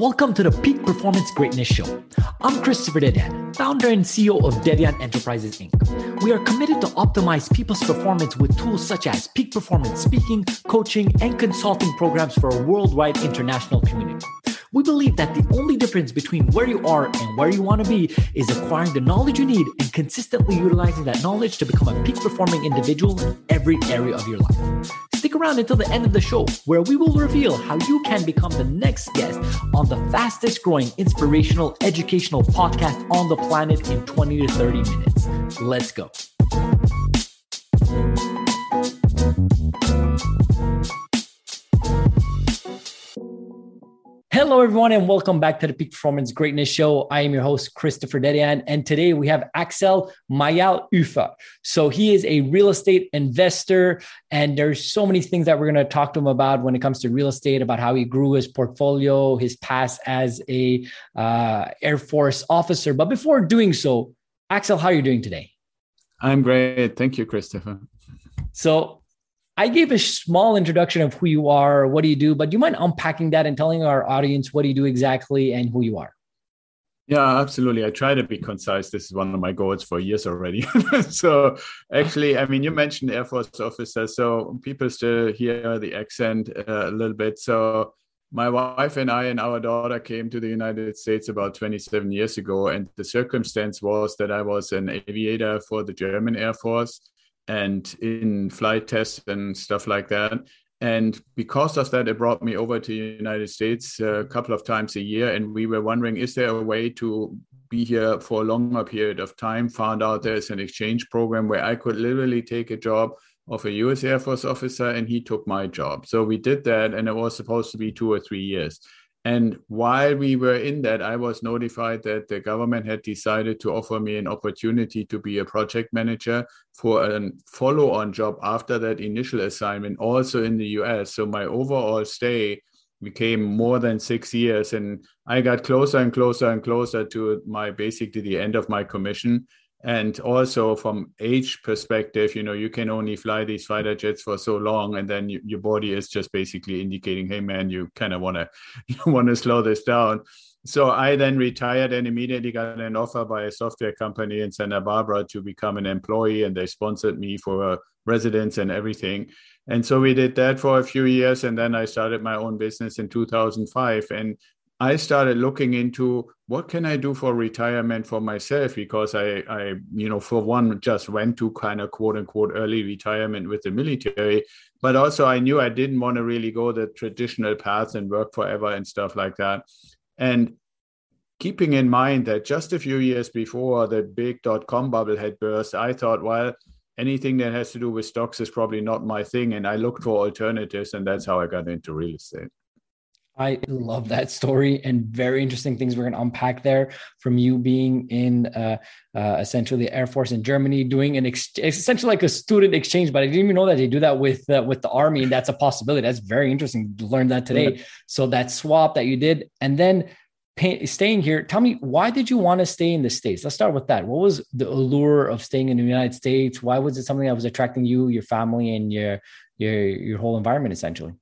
Welcome to the Peak Performance Greatness Show. I'm Christopher Dedeyan, founder and CEO of Dedeyan Enterprises Inc. We are committed to optimize people's performance with tools such as peak performance speaking, coaching, and consulting programs for a worldwide international community. We believe that the only difference between where you are and where you want to be is acquiring the knowledge you need and consistently utilizing that knowledge to become a peak performing individual in every area of your life. Stick around until the end of the show, where we will reveal how you can become the next guest on the fastest growing inspirational educational podcast on the planet in 20 to 30 minutes. Let's go. Hello, everyone, and welcome back to the Peak Performance Greatness Show. I am your host, Christopher Dedeyan, and today we have Axel Meierhoefer. So he is a real estate investor, and there's so many things that we're going to talk to him about when it comes to real estate, about how he grew his portfolio, his past as a uh, Air Force officer. But before doing so, Axel, how are you doing today? I'm great. Thank you, Christopher. So I gave a small introduction of who you are, what do you do, but do you mind unpacking that and telling our audience what do you do exactly and who you are? Yeah, absolutely. I try to be concise. This is one of my goals for years already. so, actually, I mean, you mentioned Air Force officer, so people still hear the accent uh, a little bit. So, my wife and I and our daughter came to the United States about 27 years ago, and the circumstance was that I was an aviator for the German Air Force and in flight tests and stuff like that. And because of that, it brought me over to the United States uh, a couple of times a year. And we were wondering, is there a way to be here for a longer period of time? Found out there's an exchange program where I could literally take a job of a US Air Force officer and he took my job. So we did that and it was supposed to be two or three years. And while we were in that, I was notified that the government had decided to offer me an opportunity to be a project manager for a follow on job after that initial assignment, also in the US. So my overall stay became more than six years. And I got closer and closer and closer to my basically the end of my commission and also from age perspective you know you can only fly these fighter jets for so long and then you, your body is just basically indicating hey man you kind of want to you want to slow this down. So i then retired and immediately got an offer by a software company in santa barbara to become an employee and they sponsored me for a residence and everything. And so we did that for a few years and then i started my own business in 2005 and I started looking into what can I do for retirement for myself because I, I, you know, for one, just went to kind of quote unquote early retirement with the military, but also I knew I didn't want to really go the traditional path and work forever and stuff like that. And keeping in mind that just a few years before the big dot com bubble had burst, I thought, well, anything that has to do with stocks is probably not my thing. And I looked for alternatives, and that's how I got into real estate. I love that story and very interesting things we're going to unpack there from you being in uh, uh, essentially the Air Force in Germany, doing an ex- essentially like a student exchange. But I didn't even know that they do that with uh, with the army, and that's a possibility. That's very interesting to learn that today. Yeah. So that swap that you did, and then pay, staying here. Tell me why did you want to stay in the states? Let's start with that. What was the allure of staying in the United States? Why was it something that was attracting you, your family, and your your your whole environment essentially?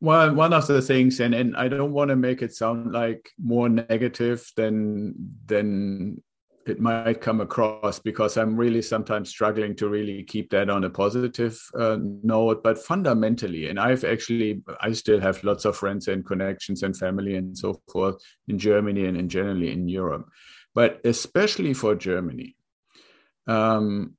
Well, one of the things, and, and I don't want to make it sound like more negative than than it might come across because I'm really sometimes struggling to really keep that on a positive uh, note. But fundamentally, and I've actually, I still have lots of friends and connections and family and so forth in Germany and in generally in Europe. But especially for Germany, um,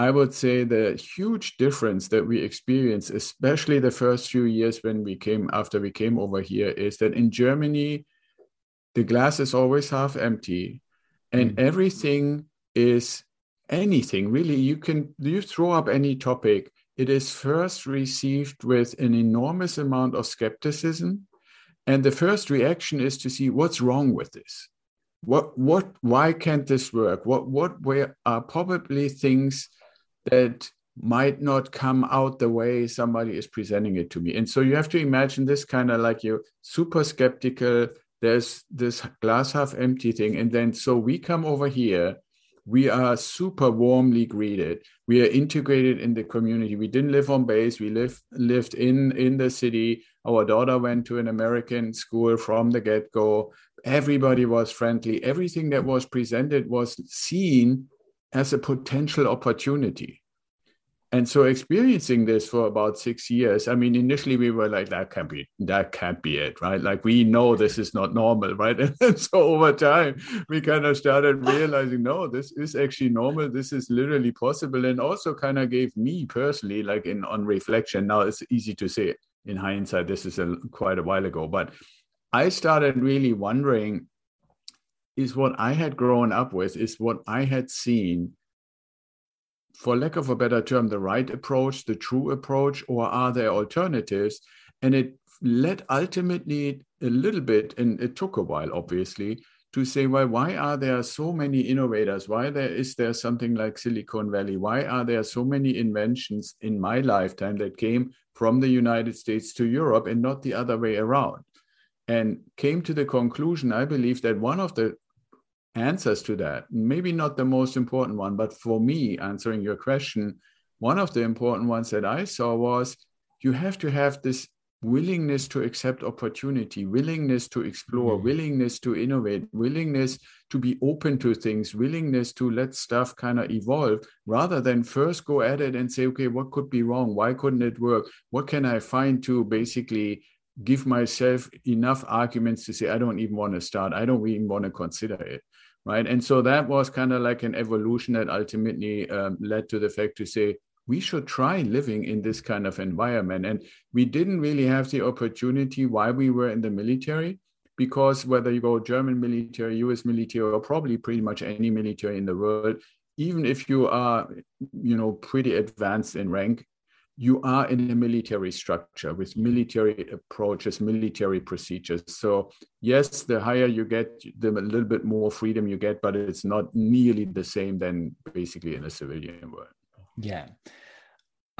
I would say the huge difference that we experience, especially the first few years when we came after we came over here, is that in Germany, the glass is always half empty and mm. everything is anything really. You can you throw up any topic it is first received with an enormous amount of skepticism and the first reaction is to see what's wrong with this. What what why can't this work? What what where are probably things that might not come out the way somebody is presenting it to me. And so you have to imagine this kind of like you're super skeptical. There's this glass half empty thing. And then so we come over here we are super warmly greeted we are integrated in the community we didn't live on base we lived lived in in the city our daughter went to an american school from the get-go everybody was friendly everything that was presented was seen as a potential opportunity. And so experiencing this for about six years i mean initially we were like that can't be that can't be it right? Like we know this is not normal right? And so over time we kind of started realizing no this is actually normal. This is literally possible. And also kind of gave me personally like in on reflection now it's easy to say in hindsight this is a, quite a while ago. But i started really wondering is what i had grown up with is what i had seen for lack of a better term, the right approach, the true approach, or are there alternatives? And it led ultimately a little bit, and it took a while, obviously, to say, well, why are there so many innovators? Why there is there something like Silicon Valley? Why are there so many inventions in my lifetime that came from the United States to Europe and not the other way around? And came to the conclusion, I believe, that one of the answers to that. Maybe not the most important one, but for me, answering your question, one of the important ones that I saw was you have to have this willingness to accept opportunity, willingness to explore, mm-hmm. willingness to innovate, willingness to be open to things, willingness to let stuff kind of evolve rather than first go at it and say, okay, what could be wrong? Why couldn't it work? What can I find to basically give myself enough arguments to say, I don't even want to start. I don't even want to consider it right? And so that was kind of like an evolution that ultimately um, led to the fact to say we should try living in this kind of environment. And we didn't really have the opportunity while we were in the military, because whether you go German military, US military, or probably pretty much any military in the world, even if you are, you know, pretty advanced in rank, you are in a military structure with military approaches, military procedures. So yes, the higher you get, the a little bit more freedom you get, but it's not nearly the same than basically in a civilian world. Yeah.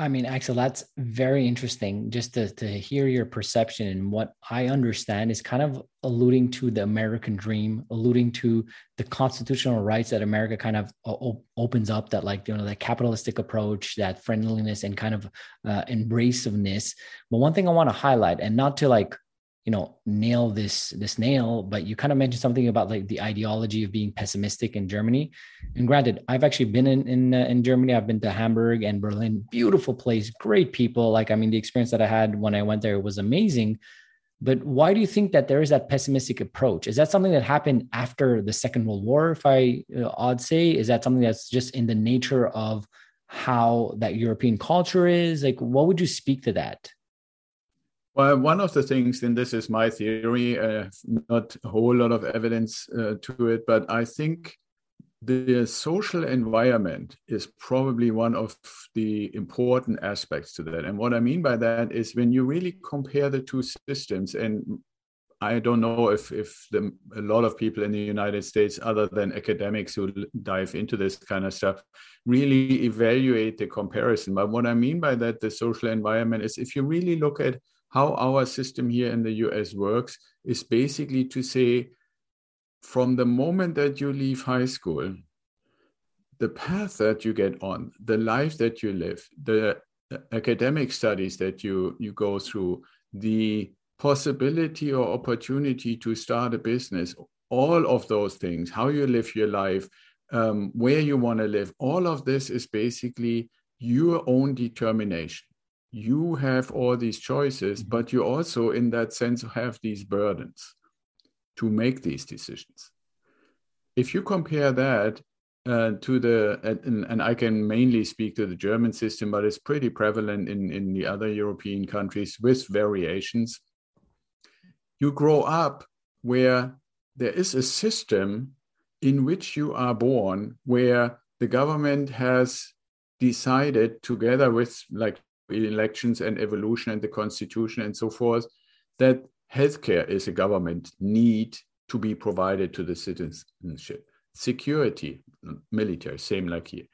I mean, Axel, that's very interesting just to, to hear your perception. And what I understand is kind of alluding to the American dream, alluding to the constitutional rights that America kind of o- opens up that, like, you know, that capitalistic approach, that friendliness and kind of uh, embraciveness. But one thing I want to highlight, and not to like you know nail this this nail but you kind of mentioned something about like the ideology of being pessimistic in germany. And granted i've actually been in in, uh, in germany. I've been to hamburg and berlin. Beautiful place great people. Like i mean the experience that i had when i went there was amazing. But why do you think that there is that pessimistic approach? Is that something that happened after the second world war if i uh, odd say? Is that something that's just in the nature of how that european culture is? Like what would you speak to that well, one of the things, and this is my theory, uh, not a whole lot of evidence uh, to it, but I think the social environment is probably one of the important aspects to that. And what I mean by that is when you really compare the two systems, and I don't know if if the, a lot of people in the United States, other than academics who dive into this kind of stuff, really evaluate the comparison. But what I mean by that, the social environment is if you really look at how our system here in the US works is basically to say from the moment that you leave high school, the path that you get on, the life that you live, the academic studies that you, you go through, the possibility or opportunity to start a business, all of those things, how you live your life, um, where you want to live, all of this is basically your own determination you have all these choices, mm-hmm. but you also, in that sense, have these burdens to make these decisions. If you compare that uh, to the, and, and, I can mainly speak to the German system, but it's pretty prevalent in, in the other European countries with variations. You grow up where there is a system in which you are born, where the government has decided together with like elections and evolution and the constitution and so forth, that healthcare is a government need to be provided to the citizenship. Security, military, same like here.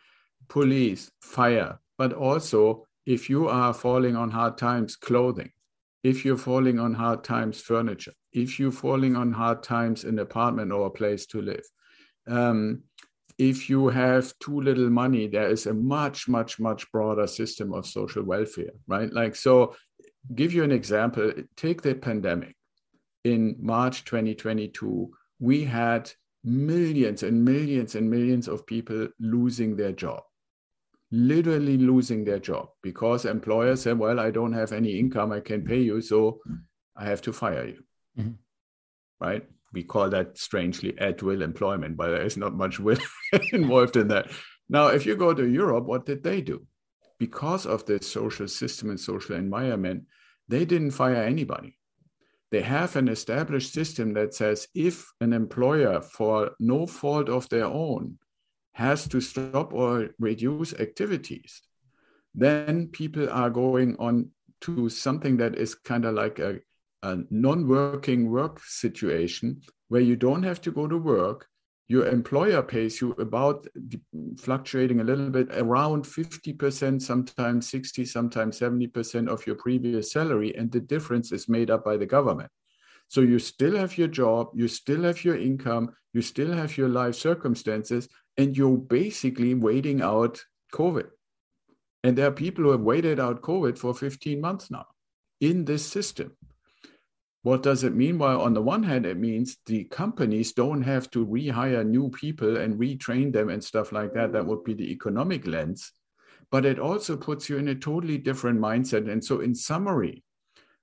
Police, fire, but also if you are falling on hard times, clothing. If you're falling on hard times, furniture. If you're falling on hard times, an apartment or a place to live. Um, if you have too little money, there is a much, much, much broader system of social welfare, right? Like, so give you an example take the pandemic. In March 2022, we had millions and millions and millions of people losing their job literally losing their job because employers say, well, I don't have any income, I can pay you, so I have to fire you. Mm-hmm. Right? We call that strangely at will employment, but there is not much will involved in that. Now, if you go to Europe, what did they do? Because of the social system and social environment, they didn't fire anybody. They have an established system that says if an employer, for no fault of their own, has to stop or reduce activities, then people are going on to something that is kind of like a, a non working work situation where you don't have to go to work. Your employer pays you about fluctuating a little bit around 50%, sometimes 60, sometimes 70% of your previous salary. And the difference is made up by the government. So you still have your job, you still have your income, you still have your life circumstances, and you're basically waiting out COVID. And there are people who have waited out COVID for 15 months now in this system. What does it mean? Well, on the one hand, it means the companies don't have to rehire new people and retrain them and stuff like that. That would be the economic lens. But it also puts you in a totally different mindset. And so, in summary,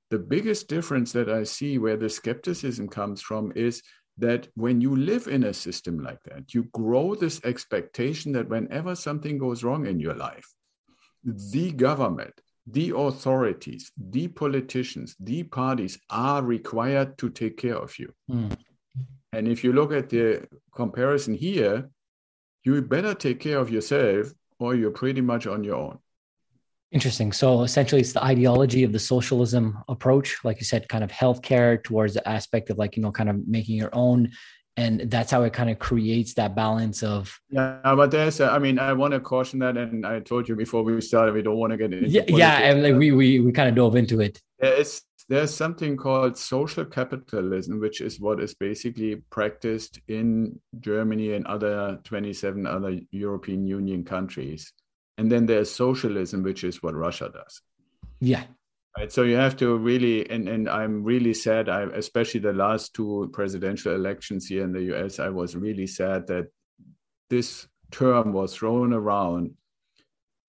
the biggest difference that I see where the skepticism comes from is that when you live in a system like that, you grow this expectation that whenever something goes wrong in your life, the government, the authorities, the politicians, the parties are required to take care of you. Mm. And if you look at the comparison here, you better take care of yourself or you're pretty much on your own. Interesting. So essentially, it's the ideology of the socialism approach, like you said, kind of healthcare towards the aspect of like, you know, kind of making your own. And that's how it kind of creates that balance of. Yeah, but there's, I mean, I want to caution that. And I told you before we started, we don't want to get into Yeah, yeah. And like we, we, we kind of dove into it. It's, there's something called social capitalism, which is what is basically practiced in Germany and other 27 other European Union countries and then there's socialism which is what russia does yeah right so you have to really and, and i'm really sad i especially the last two presidential elections here in the us i was really sad that this term was thrown around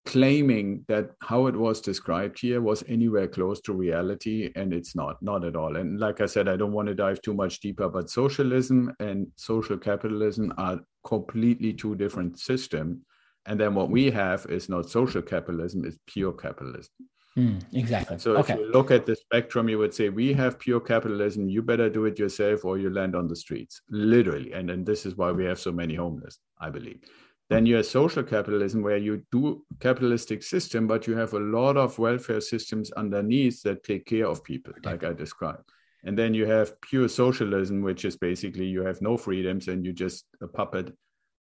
claiming that how it was described here was anywhere close to reality and it's not not at all and like i said i don't want to dive too much deeper but socialism and social capitalism are completely two different systems and then what we have is not social capitalism, it's pure capitalism. Mm, exactly. So okay. if you look at the spectrum, you would say we have pure capitalism. You better do it yourself, or you land on the streets, literally. And then this is why we have so many homeless, I believe. Then you have social capitalism, where you do capitalistic system, but you have a lot of welfare systems underneath that take care of people, okay. like I described. And then you have pure socialism, which is basically you have no freedoms and you just a puppet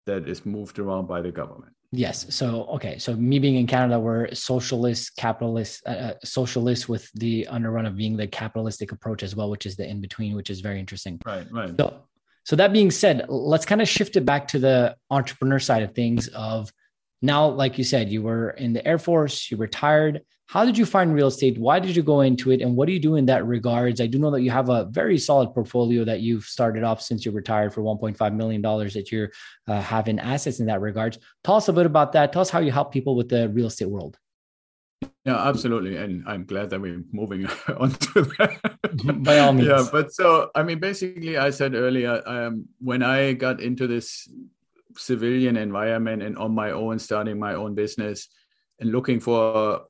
that is moved around by the government. Yes. So okay. So me being in Canada, we're socialist, capitalist, uh, uh, socialist with the underrun of being the capitalistic approach as well, which is the in between, which is very interesting. Right. Right. So, so that being said, let's kind of shift it back to the entrepreneur side of things. Of now, like you said, you were in the Air Force, you retired. How did you find real estate? Why did you go into it? And what do you do in that regards? I do know that you have a very solid portfolio that you've started off since you retired for $1.5 million that you're uh, having assets in that regards. Tell us a bit about that. Tell us how you help people with the real estate world. Yeah, absolutely. And I'm glad that we're moving on to that. By all means. Yeah, but so, I mean, basically, I said earlier, um, when I got into this civilian environment and on my own, starting my own business and looking for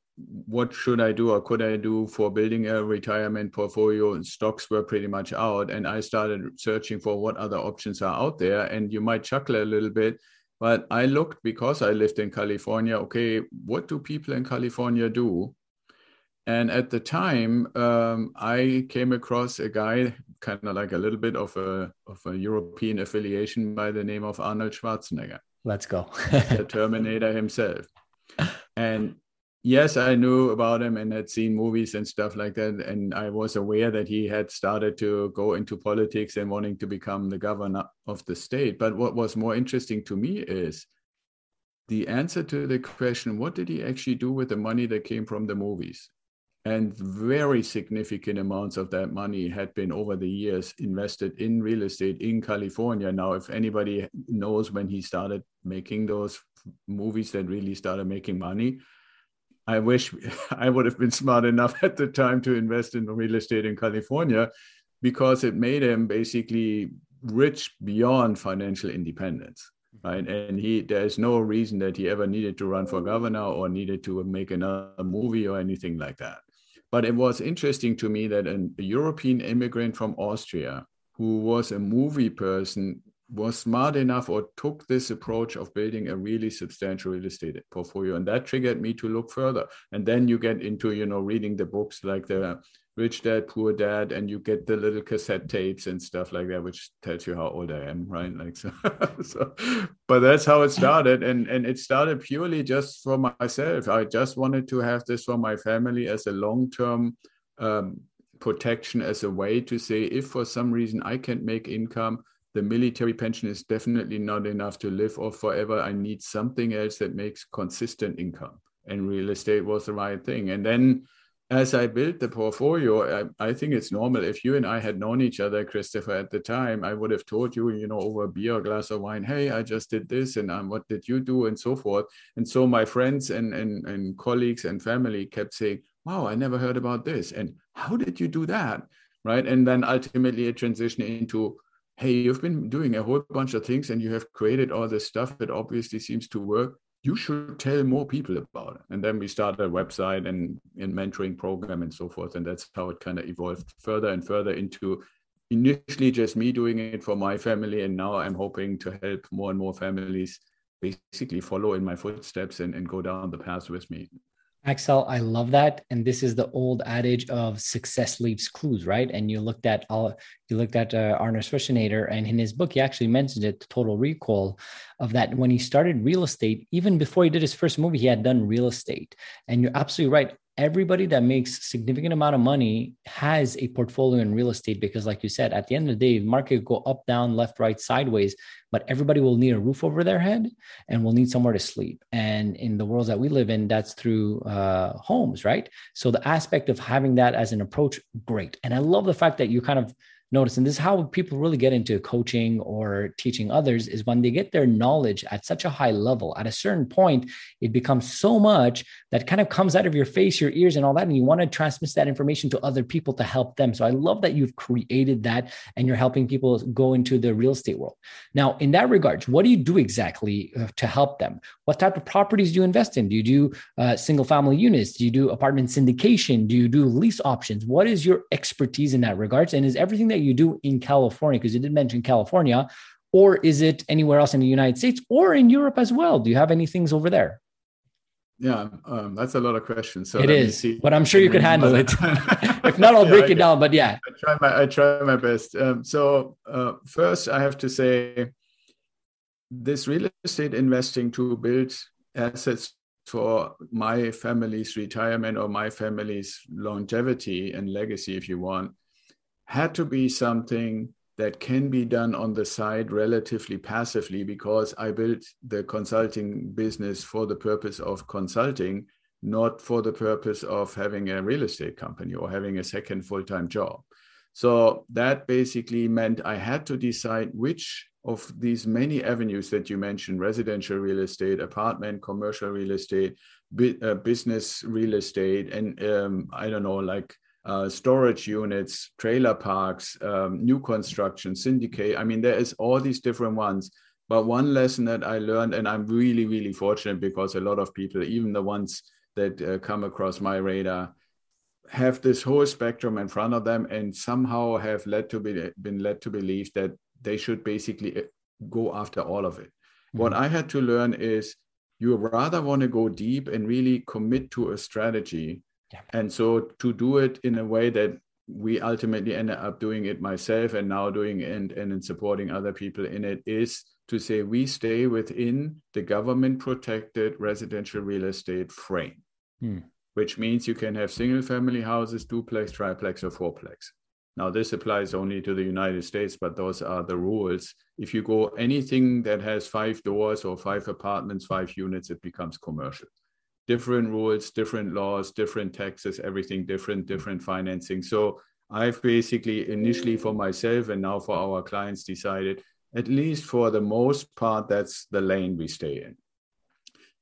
what should I do or could I do for building a retirement portfolio? And stocks were pretty much out. And I started searching for what other options are out there. And you might chuckle a little bit, but I looked because I lived in California. Okay, what do people in California do? And at the time, um, I came across a guy, kind of like a little bit of a of a European affiliation by the name of Arnold Schwarzenegger. Let's go. the Terminator himself. And yes, I knew about him and had seen movies and stuff like that. And I was aware that he had started to go into politics and wanting to become the governor of the state. But what was more interesting to me is the answer to the question what did he actually do with the money that came from the movies? And very significant amounts of that money had been over the years invested in real estate in California. Now, if anybody knows when he started making those movies that really started making money, I wish I would have been smart enough at the time to invest in real estate in California because it made him basically rich beyond financial independence mm-hmm. right? And he there's no reason that he ever needed to run for governor or needed to make another movie or anything like that. But it was interesting to me that an, a european immigrant from austria who was a movie person was smart enough or took this approach of building a really substantial real estate portfolio. And that triggered me to look further. And then you get into you know reading the books like the rich dad poor dad and you get the little cassette tapes and stuff like that which tells you how old i am right? Like so, so but that's how it started. And and it started purely just for myself. I just wanted to have this for my family as a long term um, protection as a way to say if for some reason i can't make income the military pension is definitely not enough to live off forever. I need something else that makes consistent income. And real estate was the right thing. And then as I built the portfolio, I, I, think it's normal. If you and I had known each other, Christopher, at the time, I would have told you, you know, over a beer, a glass of wine, hey, I just did this, and um, what did you do, and so forth. And so my friends and, and, and colleagues and family kept saying, wow, I never heard about this. And how did you do that? Right. And then ultimately it transitioned into, hey, you've been doing a whole bunch of things and you have created all this stuff that obviously seems to work. You should tell more people about it. And then we started a website and a mentoring program and so forth. And that's how it kind of evolved further and further into initially just me doing it for my family. And now I'm hoping to help more and more families basically follow in my footsteps and, and go down the path with me. Axel, I love that. And this is the old adage of success leaves clues, right? And you looked at all you looked at uh, Arnold Schwarzenegger, and in his book, he actually mentioned it, Total Recall, of that when he started real estate, even before he did his first movie, he had done real estate. And you're absolutely right everybody that makes significant amount of money has a portfolio in real estate because like you said at the end of the day the market go up down left right sideways but everybody will need a roof over their head and will need somewhere to sleep. And in the worlds that we live in that's through uh, homes right? So the aspect of having that as an approach great. And i love the fact that you kind of notice and this is how people really get into coaching or teaching others is when they get their knowledge at such a high level at a certain point it becomes so much that kind of comes out of your face your ears and all that and you want to transmit that information to other people to help them. So i love that you've created that and you're helping people go into the real estate world. Now in that regards what do you do exactly uh, to help them? What type of properties do you invest in? Do you do uh, single family units? Do you do apartment syndication? Do you do lease options? What is your expertise in that regards? And is everything that you do in California? Because you did mention California, or is it anywhere else in the United States or in Europe as well? Do you have any things over there? Yeah, um, that's a lot of questions. So it is, but I'm sure you could handle it. if not, I'll yeah, break it down. But yeah, I try my I try my best. Um, so uh, first, I have to say, this real estate investing to build assets for my family's retirement or my family's longevity and legacy, if you want, had to be something that can be done on the side relatively passively because I built the consulting business for the purpose of consulting, not for the purpose of having a real estate company or having a second full time job. So that basically meant I had to decide which of these many avenues that you mentioned residential real estate, apartment, commercial real estate, uh, business real estate, and um, I don't know, like uh, storage units, trailer parks, um, new construction, syndicate. I mean, there is all these different ones. But one lesson that I learned, and I'm really, really fortunate because a lot of people, even the ones that uh, come across my radar, have this whole spectrum in front of them and somehow have led to be been led to believe that they should basically uh, go after all of it. Mm-hmm. What I had to learn is you rather want to go deep and really commit to a strategy yeah. And so to do it in a way that we ultimately ended up doing it myself and now doing and, and supporting other people in it is to say we stay within the government protected residential real estate frame. hmm. which means you can have single family houses, duplex, triplex, or fourplex. Now, this applies only to the United States, but those are the rules. If you go anything that has five doors or five apartments, five units, it becomes commercial. Different rules, different laws, different taxes, everything different, different financing. So I've basically initially for myself and now for our clients decided, at least for the most part, that's the lane we stay in.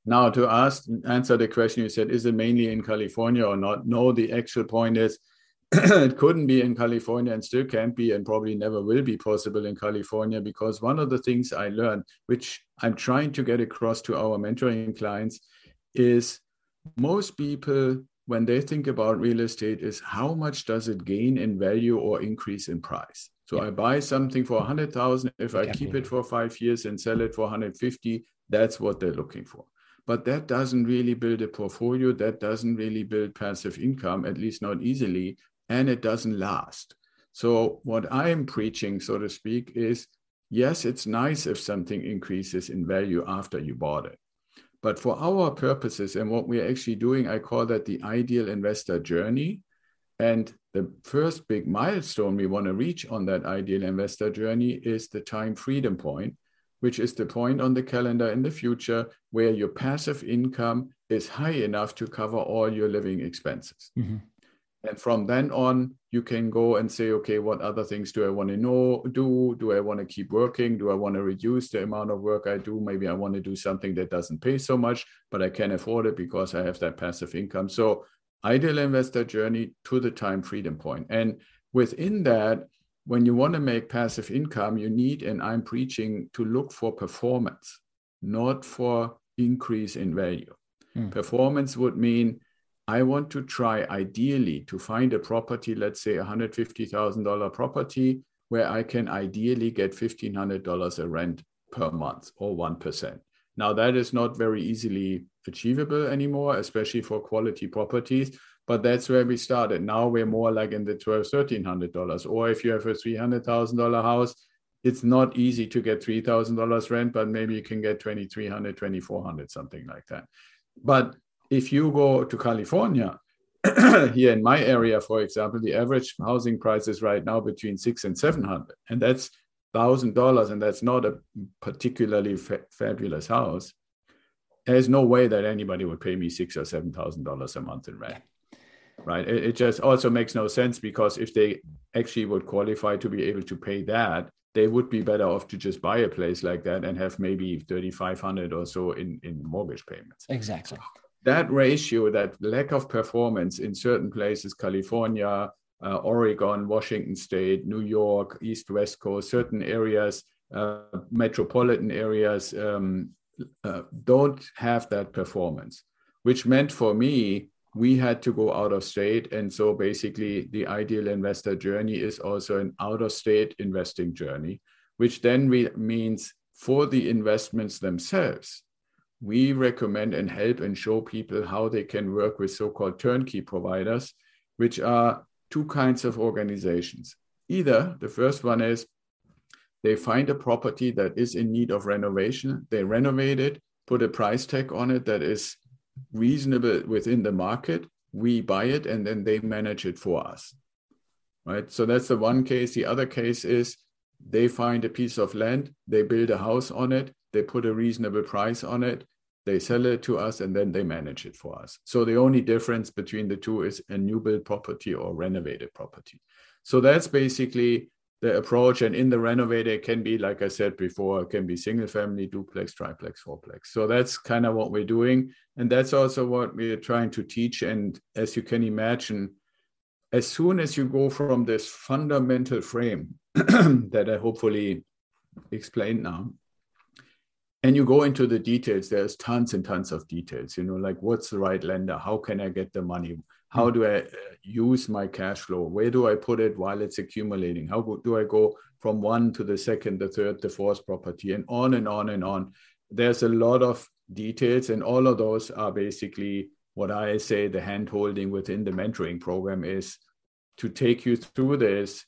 Now, to ask answer the question you said, is it mainly in California or not? No, the actual point is it couldn't be in California and still can't be and probably never will be possible in California because one of the things I learned, which I'm trying to get across to our mentoring clients, is most people when they think about real estate is how much does it gain in value or increase in price so yeah. i buy something for 100000 if i keep it for five years and sell it for 150 that's what they're looking for but that doesn't really build a portfolio that doesn't really build passive income at least not easily and it doesn't last. So, what I'm preaching, so to speak, is yes, it's nice if something increases in value after you bought it. But for our purposes and what we're actually doing, I call that the ideal investor journey. And the first big milestone we want to reach on that ideal investor journey is the time freedom point, which is the point on the calendar in the future where your passive income is high enough to cover all your living expenses. Mm-hmm. And from then on, you can go and say, okay, what other things do I want to know, do? Do I want to keep working? Do I want to reduce the amount of work I do? Maybe I want to do something that doesn't pay so much, but I can afford it because I have that passive income. So, ideal investor journey to the time freedom. And within that, when you want to make passive income, you need, and I'm preaching to look for performance, not for increase in value. Hmm. Performance would mean I want to try ideally to find a property, let's say a $150,000 property, where I can ideally get $1,500 a rent per month or 1%. Now, that is not very easily achievable anymore, especially for quality properties, but that's where we started. Now we're more like in the $1,200, $1,300. Or if you have a $300,000 house, it's not easy to get $3,000 rent, but maybe you can get 2,300, 2,400, something like that. But if you go to California, here in my area, for example, the average housing price is right now between six and seven hundred, and that's thousand dollars, and that's not a particularly fa- fabulous house. There's no way that anybody would pay me six or seven thousand dollars a month in rent, right? It, it just also makes no sense because if they actually would qualify to be able to pay that, they would be better off to just buy a place like that and have maybe 3500 or so in in mortgage payments exactly that ratio, that lack of performance in certain places, California, uh, Oregon, Washington State, New York, East West Coast, certain areas, uh, metropolitan areas, um, uh, don't have that performance, which meant for me, we had to go out of state. And so basically, the ideal investor journey is also an out of state investing journey, which then re- means for the investments themselves, we recommend and help and show people how they can work with so-called turnkey providers, which are two kinds of organizations. Either the first one is they find a property that is in need of renovation, they renovate it, put a price tag on it that is reasonable within the market, we buy it, and then they manage it for us. Right? So that's the one case. The other case is they find a piece of land, they build a house on it, they put a reasonable price on it, they sell it to us, and then they manage it for us. So the only difference between the two is a new build property or renovated property. So that's basically the approach. And in the renovated, can be, like I said before, can be single family, duplex, triplex, fourplex. So that's kind of what we're doing. And that's also what we're trying to teach. And as you can imagine, as soon as you go from this fundamental frame that I hopefully explained now, and you go into the details there's tons and tons of details you know like what's the right lender? How can i get the money? How hmm. do i uh, use my cash flow? Where do i put it while it's accumulating? How do i go from one to the second the third the fourth property? And on and on and on. There's a lot of details and all of those are basically what i say the hand holding within the mentoring program is to take you through this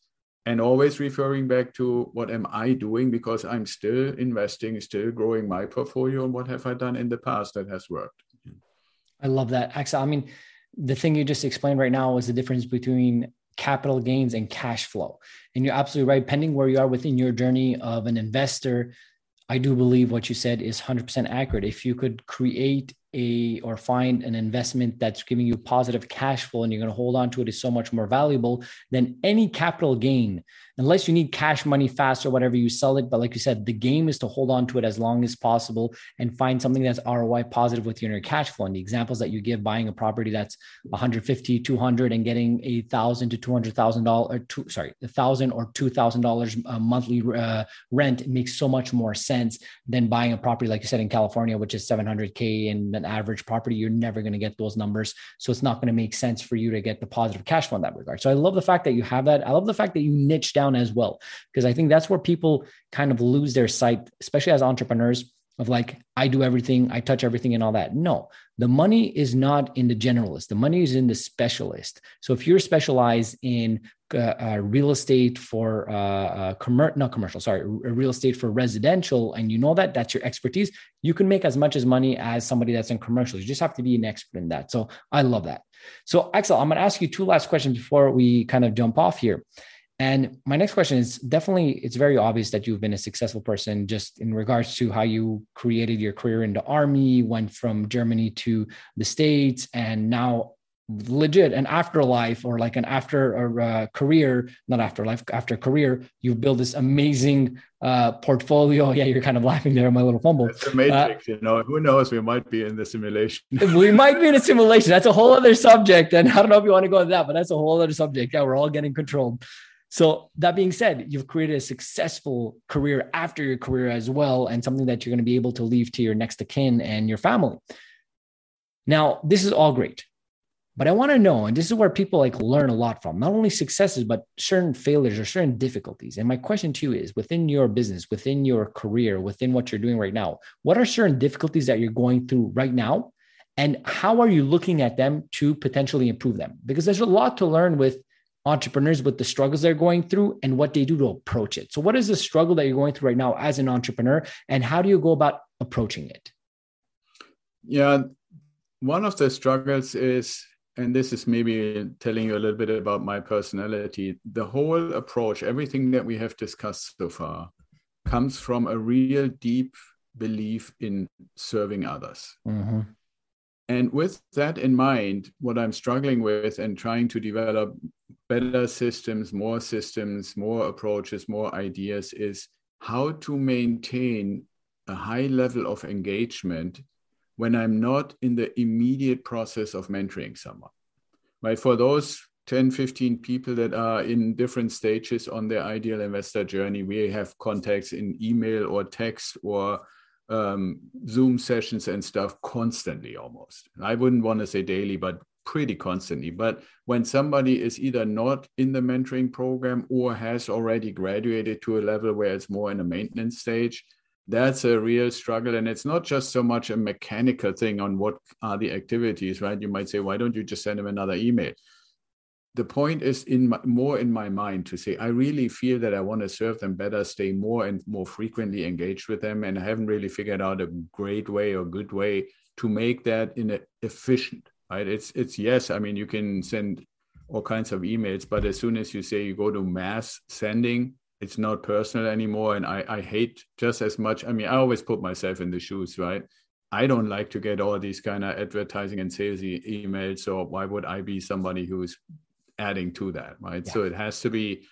and always referring back to what am I doing because I'm still investing, still growing my portfolio, and what have I done in the past that has worked. I love that. Axel, I mean, the thing you just explained right now was the difference between capital gains and cash flow. And you're absolutely right. Pending where you are within your journey of an investor, I do believe what you said is 100% accurate. If you could create a or find an investment that's giving you positive cash flow and you're going to hold on to it is so much more valuable than any capital gain. Unless you need cash money fast or whatever you sell it. But like you said the game is to hold on to it as long as possible and find something that's roi positive with your cash flow. And the examples that you give buying a property that's 150 200 and getting a thousand to 200 thousand dollars or two sorry a thousand or two thousand dollars monthly uh, rent makes so much more sense than buying a property like you said in california which is 700k and an average property you're never going to get those numbers. So it's not going to make sense for you to get the positive cash flow in that regard. So i love the fact that you have that. I love the fact that you niche down down as well because i think that's where people kind of lose their sight especially as entrepreneurs of like i do everything i touch everything and all that. No the money is not in the generalist. The money is in the specialist. So if you're specialized in uh, uh, real estate for uh, uh commer- not commercial sorry real estate for residential and you know that that's your expertise you can make as much as money as somebody that's in commercial. You just have to be an expert in that. So i love that. So axel i'm going to ask you two last questions before we kind of jump off here and my next question is definitely it's very obvious that you've been a successful person just in regards to how you created your career in the army, went from Germany to the States, and now legit an afterlife or like an after a uh, career, not afterlife, after career, you've built this amazing uh, portfolio. Yeah, you're kind of laughing there, my little fumble. It's a matrix, uh, you know. Who knows? We might be in the simulation. we might be in a simulation. That's a whole other subject, and I don't know if you want to go into that, but that's a whole other subject. Yeah, we're all getting controlled. So that being said, you've created a successful career after your career as well, and something that you're going to be able to leave to your next of kin and your family. Now, this is all great, but I want to know, and this is where people like learn a lot from, not only successes, but certain failures or certain difficulties. And my question to you is within your business, within your career, within what you're doing right now, what are certain difficulties that you're going through right now? And how are you looking at them to potentially improve them? Because there's a lot to learn with entrepreneurs with the struggles they're going through and what they do to approach it. So, what is the struggle that you're going through right now as an entrepreneur, and how do you go about approaching it? Yeah, one of the struggles is, and this is maybe telling you a little bit about my personality, the whole approach, everything that we have discussed so far, comes from a real deep belief in serving others. Mm-hmm. And with that in mind, what I'm struggling with and trying to develop better systems, more systems, more approaches, more ideas is how to maintain a high level of engagement when I'm not in the immediate process of mentoring someone. Right? For those 10, 15 people that are in different stages on their ideal investor journey, we have contacts in email or text or um, Zoom sessions and stuff constantly almost. I wouldn't want to say daily, but pretty constantly. But when somebody is either not in the mentoring program or has already graduated to a level where it's more in a maintenance stage, that's a real struggle. And it's not just so much a mechanical thing on what are the activities, right? You might say, why don't you just send them another email? The point is in my, more in my mind to say i really feel that i want to serve them better stay more and more frequently engaged with them and i haven't really figured out a great way or good way to make that in a efficient right it's it's yes i mean you can send all kinds of emails but as soon as you say you go to mass sending it's not personal anymore and i i hate just as much i mean i always put myself in the shoes right I don't like to get all these kind of advertising and salesy emails. So why would I be somebody who's adding to that, right? Yeah. So it has to be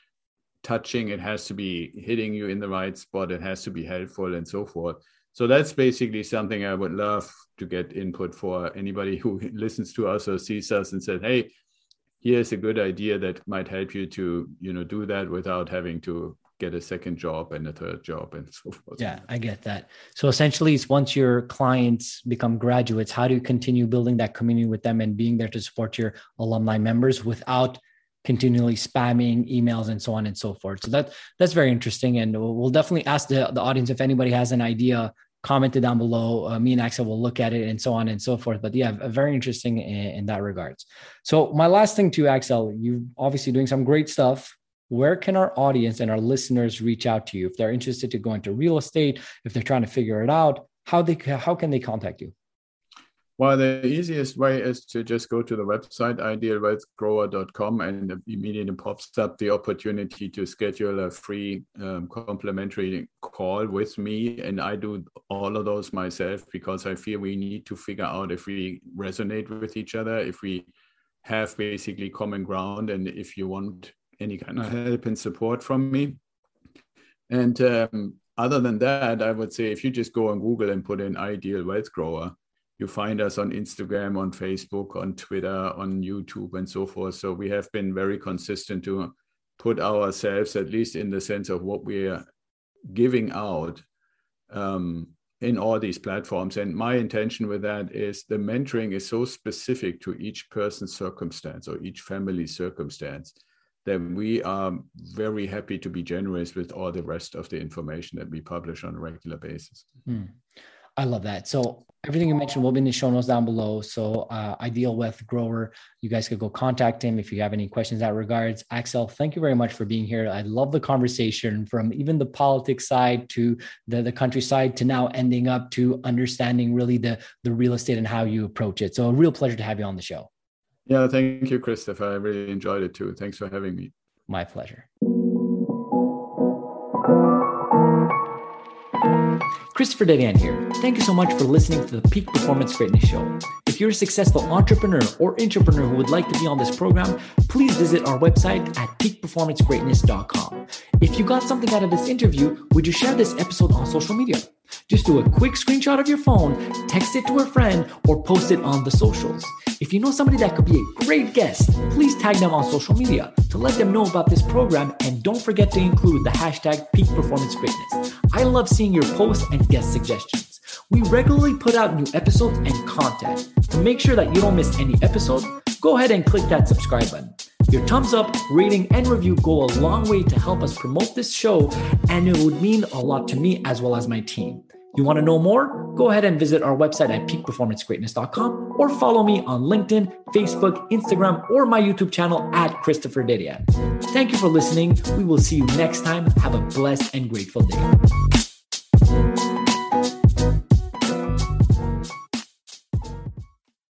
touching, it has to be hitting you in the right spot, it has to be helpful and so forth. So that's basically something I would love to get input for anybody who listens to us or sees us and said, hey, here's a good idea that might help you to, you know, do that without having to get a second job and a third job and so forth. Yeah, I get that. So essentially, it's once your clients become graduates, how do you continue building that community with them and being there to support your alumni members without continually spamming emails and so on and so forth. So that that's very interesting, and we'll, definitely ask the, the audience if anybody has an idea. Comment it down below. Uh, me and Axel will look at it and so on and so forth. But yeah, very interesting in, in that regards. So my last thing to Axel, you're obviously doing some great stuff where can our audience and our listeners reach out to you if they're interested to go into real estate if they're trying to figure it out how they how can they contact you Well, the easiest way is to just go to the website idealwealthgrower.com and immediately pops up the opportunity to schedule a free um, complimentary call with me. And I do all of those myself because I feel we need to figure out if we resonate with each other, if we have basically common ground, and if you want any kind of help and support from me. And um, other than that, I would say if you just go on Google and put in ideal wealth grower, you find us on Instagram, on Facebook, on Twitter, on YouTube, and so forth. So we have been very consistent to put ourselves, at least in the sense of what we are giving out, um, in all these platforms. And my intention with that is the mentoring is so specific to each person's circumstance or each family's circumstance that we are very happy to be generous with all the rest of the information that we publish on a regular basis. Mm. I love that. So everything you mentioned will be in the show notes down below. So uh, Ideal Wealth Grower, you guys could go contact him if you have any questions that regards. Axel, thank you very much for being here. I love the conversation from even the politics side to the, the countryside to now ending up to understanding really the, the real estate and how you approach it. So a real pleasure to have you on the show. Yeah, thank you, Christopher. I really enjoyed it too. Thanks for having me. My pleasure. Christopher Dedeyan here. Thank you so much for listening to the Peak Performance Greatness Show. If you're a successful entrepreneur or entrepreneur who would like to be on this program, please visit our website at peakperformancegreatness.com. If you got something out of this interview, would you share this episode on social media? Just do a quick screenshot of your phone, text it to a friend, or post it on the socials. If you know somebody that could be a great guest, please tag them on social media to let them know about this program and don't forget to include the hashtag peak performance greatness. I love seeing your posts and guest suggestions. We regularly put out new episodes and content. To make sure that you don't miss any episode, go ahead and click that subscribe button. Your thumbs up, rating, and review go a long way to help us promote this show, and it would mean a lot to me as well as my team. You want to know more? Go ahead and visit our website at peakperformancegreatness.com or follow me on LinkedIn, Facebook, Instagram, or my YouTube channel at Christopher Dedeyan. Thank you for listening. We will see you next time. Have a blessed and grateful day.